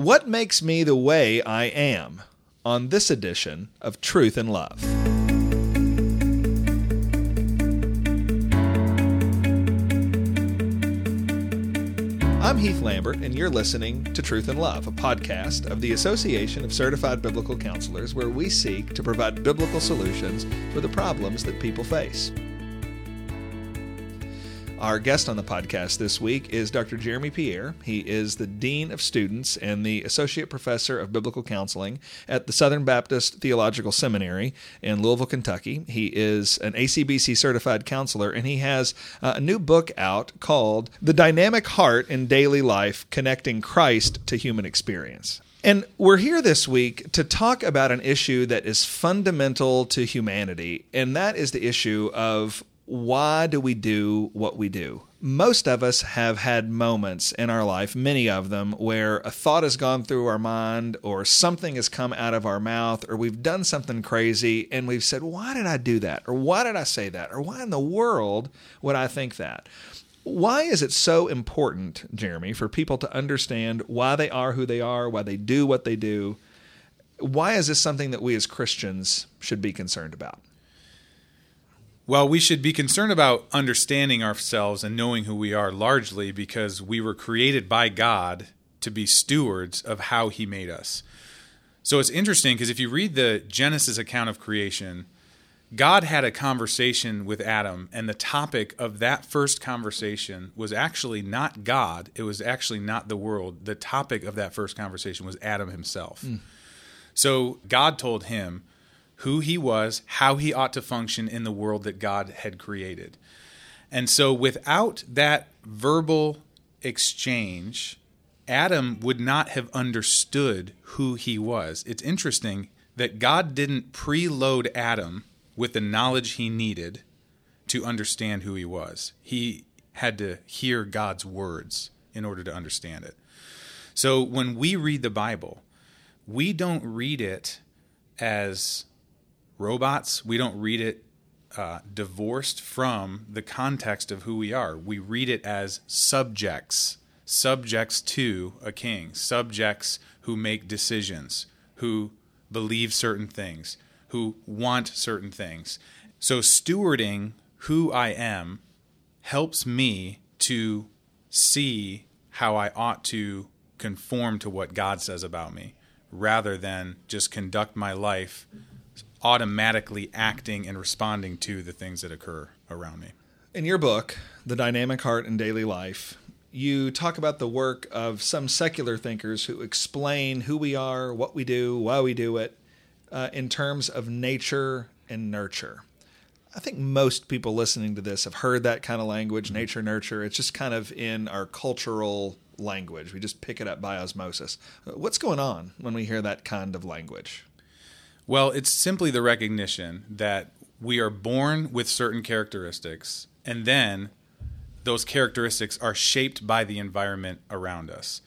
What makes me the way I am on this edition of Truth and Love? I'm Heath Lambert, and you're listening to Truth and Love, a podcast of the Association of Certified Biblical Counselors, where we seek to provide biblical solutions for the problems that people face. Our guest on the podcast this week is Dr. Jeremy Pierre. He is the Dean of Students and the Associate Professor of Biblical Counseling at the Southern Baptist Theological Seminary in Louisville, Kentucky. He is an ACBC certified counselor, and he has uh, a new book out called The Dynamic Heart in Daily Life Connecting Christ to Human Experience. And we're here this week to talk about an issue that is fundamental to humanity, and that is the issue of why do we do what we do? Most of us have had moments in our life, many of them, where a thought has gone through our mind or something has come out of our mouth or we've done something crazy and we've said, Why did I do that? Or why did I say that? Or why in the world would I think that? Why is it so important, Jeremy, for people to understand why they are who they are, why they do what they do? Why is this something that we as Christians should be concerned about? Well, we should be concerned about understanding ourselves and knowing who we are largely because we were created by God to be stewards of how He made us. So it's interesting because if you read the Genesis account of creation, God had a conversation with Adam, and the topic of that first conversation was actually not God. It was actually not the world. The topic of that first conversation was Adam himself. Mm. So God told him, who he was, how he ought to function in the world that God had created. And so, without that verbal exchange, Adam would not have understood who he was. It's interesting that God didn't preload Adam with the knowledge he needed to understand who he was. He had to hear God's words in order to understand it. So when we read the Bible, we don't read it as robots. We don't read it uh, divorced from the context of who we are. We read it as subjects, subjects to a king, subjects who make decisions, who believe certain things, who want certain things. So, stewarding who I am helps me to see how I ought to conform to what God says about me rather than just conduct my life automatically acting and responding to the things that occur around me. In your book, The Dynamic Heart in Daily Life, you talk about the work of some secular thinkers who explain who we are, what we do, why we do it, uh, in terms of nature and nurture. I think most people listening to this have heard that kind of language, mm-hmm. nature, nurture. It's just kind of in our cultural language. We just pick it up by osmosis. What's going on when we hear that kind of language? Well, it's simply the recognition that we are born with certain characteristics, and then those characteristics are shaped by the environment around us.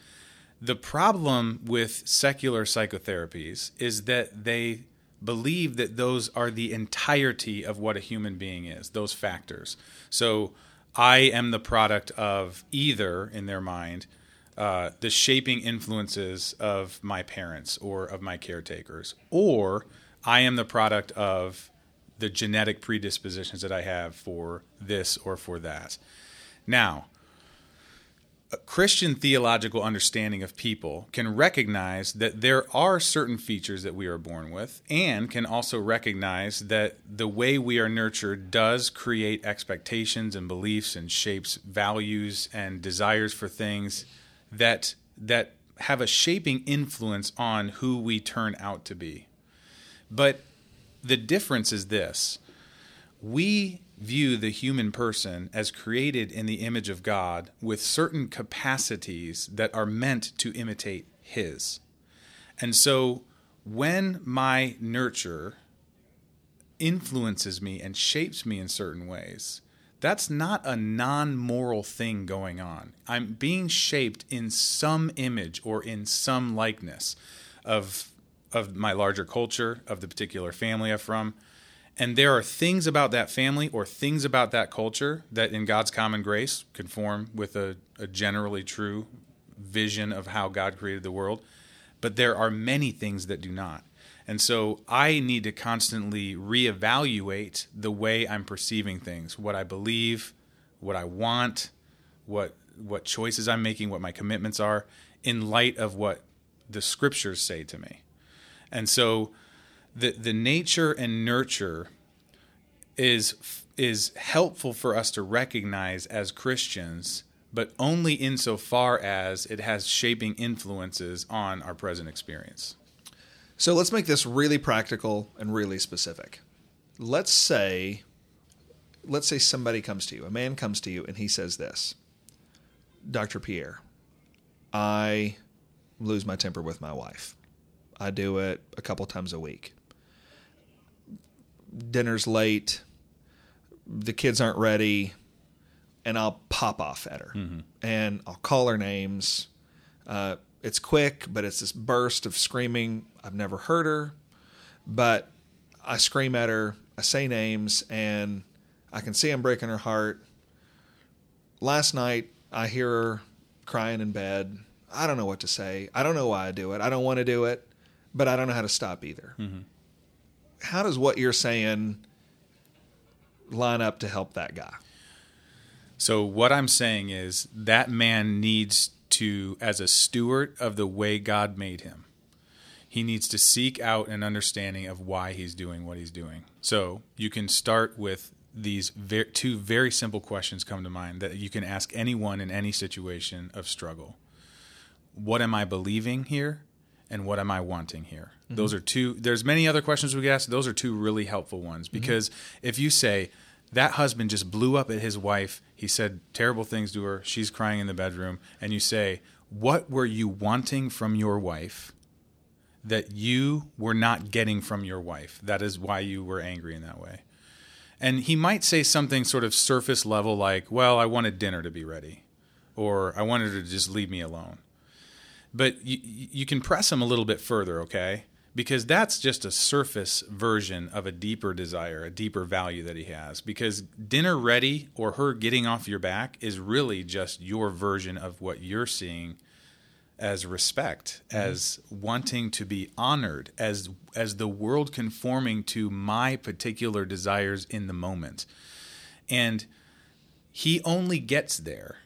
The problem with secular psychotherapies is that they believe that those are the entirety of what a human being is, those factors. So I am the product of either, in their mind, uh, the shaping influences of my parents or of my caretakers, or I am the product of the genetic predispositions that I have for this or for that. Now, a Christian theological understanding of people can recognize that there are certain features that we are born with, and can also recognize that the way we are nurtured does create expectations and beliefs and shapes values and desires for things that that have a shaping influence on who we turn out to be. But the difference is this we view the human person as created in the image of God with certain capacities that are meant to imitate His. And so when my nurture influences me and shapes me in certain ways, that's not a non moral thing going on. I'm being shaped in some image or in some likeness of, of my larger culture, of the particular family I'm from. And there are things about that family or things about that culture that, in God's common grace, conform with a, a generally true vision of how God created the world. but there are many things that do not. And so I need to constantly reevaluate the way I'm perceiving things, what I believe, what I want, what what choices I'm making, what my commitments are in light of what the scriptures say to me. And so the the nature and nurture is is helpful for us to recognize as Christians, but only insofar as it has shaping influences on our present experience. So let's make this really practical and really specific. Let's say let's say somebody comes to you, a man comes to you and he says this. Dr. Pierre, I lose my temper with my wife. I do it a couple times a week. Dinner's late, the kids aren't ready, and I'll pop off at her mm-hmm. and I'll call her names. Uh, it's quick, but it's this burst of screaming. I've never heard her, but I scream at her, I say names, and I can see I'm breaking her heart. Last night, I hear her crying in bed. I don't know what to say. I don't know why I do it. I don't want to do it, but I don't know how to stop either. Mm-hmm. How does what you're saying line up to help that guy? So, what I'm saying is that man needs to, as a steward of the way God made him, he needs to seek out an understanding of why he's doing what he's doing. So, you can start with these ver- two very simple questions come to mind that you can ask anyone in any situation of struggle. What am I believing here? And what am I wanting here? Mm-hmm. Those are two. There's many other questions we could ask. Those are two really helpful ones mm-hmm. because mm-hmm. if you say that husband just blew up at his wife, he said terrible things to her, she's crying in the bedroom, and you say, What were you wanting from your wife that you were not getting from your wife? That is why you were angry in that way. And he might say something sort of surface level like, Well, I wanted dinner to be ready, or I wanted her to just leave me alone. But you, you can press him a little bit further, okay? Because that's just a surface version of a deeper desire, a deeper value that he has. Because dinner ready or her getting off your back is really just your version of what you're seeing as respect, mm-hmm. as wanting to be honored, as as the world conforming to my particular desires in the moment. And he only gets there.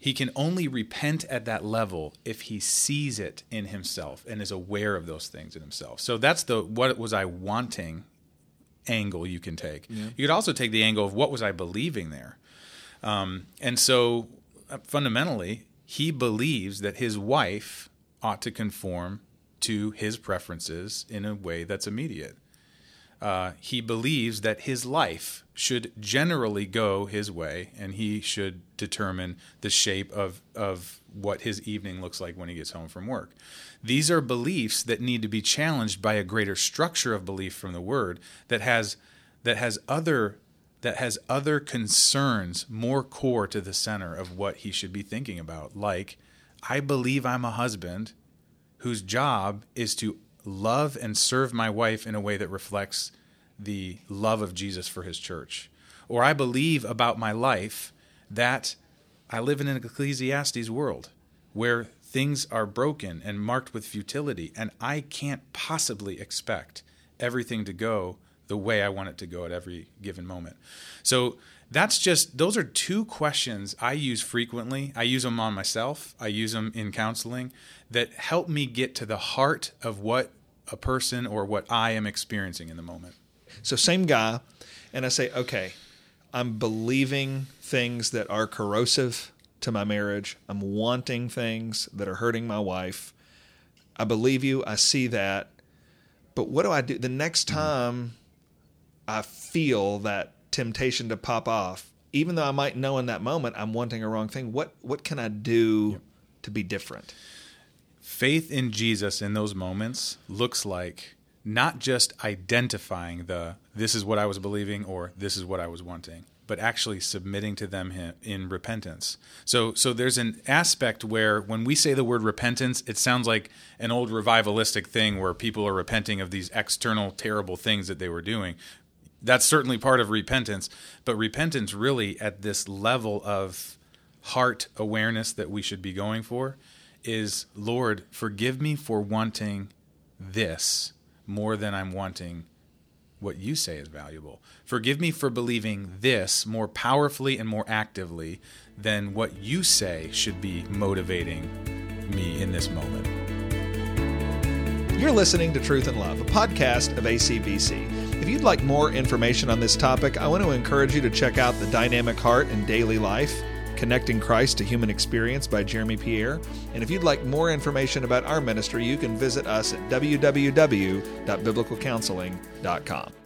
He can only repent at that level if he sees it in himself and is aware of those things in himself. So that's the what was I wanting angle you can take. Yeah. You could also take the angle of what was I believing there. Um, and so uh, fundamentally, he believes that his wife ought to conform to his preferences in a way that's immediate. Uh, he believes that his life should generally go his way, and he should determine the shape of, of what his evening looks like when he gets home from work. These are beliefs that need to be challenged by a greater structure of belief from the Word that has that has other that has other concerns more core to the center of what he should be thinking about. Like, I believe I'm a husband whose job is to love and serve my wife in a way that reflects the love of Jesus for his church. Or I believe about my life that I live in an Ecclesiastes world where things are broken and marked with futility, and I can't possibly expect everything to go the way I want it to go at every given moment. So that's just those are two questions I use frequently. I use them on myself, I use them in counseling that help me get to the heart of what a person or what I am experiencing in the moment. So same guy and I say, "Okay, I'm believing things that are corrosive to my marriage. I'm wanting things that are hurting my wife. I believe you. I see that. But what do I do the next mm-hmm. time I feel that temptation to pop off, even though I might know in that moment I'm wanting a wrong thing, what what can I do yep. to be different? Faith in Jesus in those moments looks like not just identifying the this is what I was believing or this is what I was wanting, but actually submitting to them in repentance. So so there's an aspect where when we say the word repentance, it sounds like an old revivalistic thing where people are repenting of these external terrible things that they were doing that's certainly part of repentance but repentance really at this level of heart awareness that we should be going for is Lord, forgive me for wanting this more than I'm wanting what you say is valuable. Forgive me for believing this more powerfully and more actively than what you say should be motivating me in this moment. You're listening to Truth and Love, a podcast of ACBC. If you'd like more information on this topic, I want to encourage you to check out The Dynamic Heart in Daily Life. Connecting Christ to Human Experience by Jeremy Pierre. And if you'd like more information about our ministry, you can visit us at www.biblicalcounseling.com.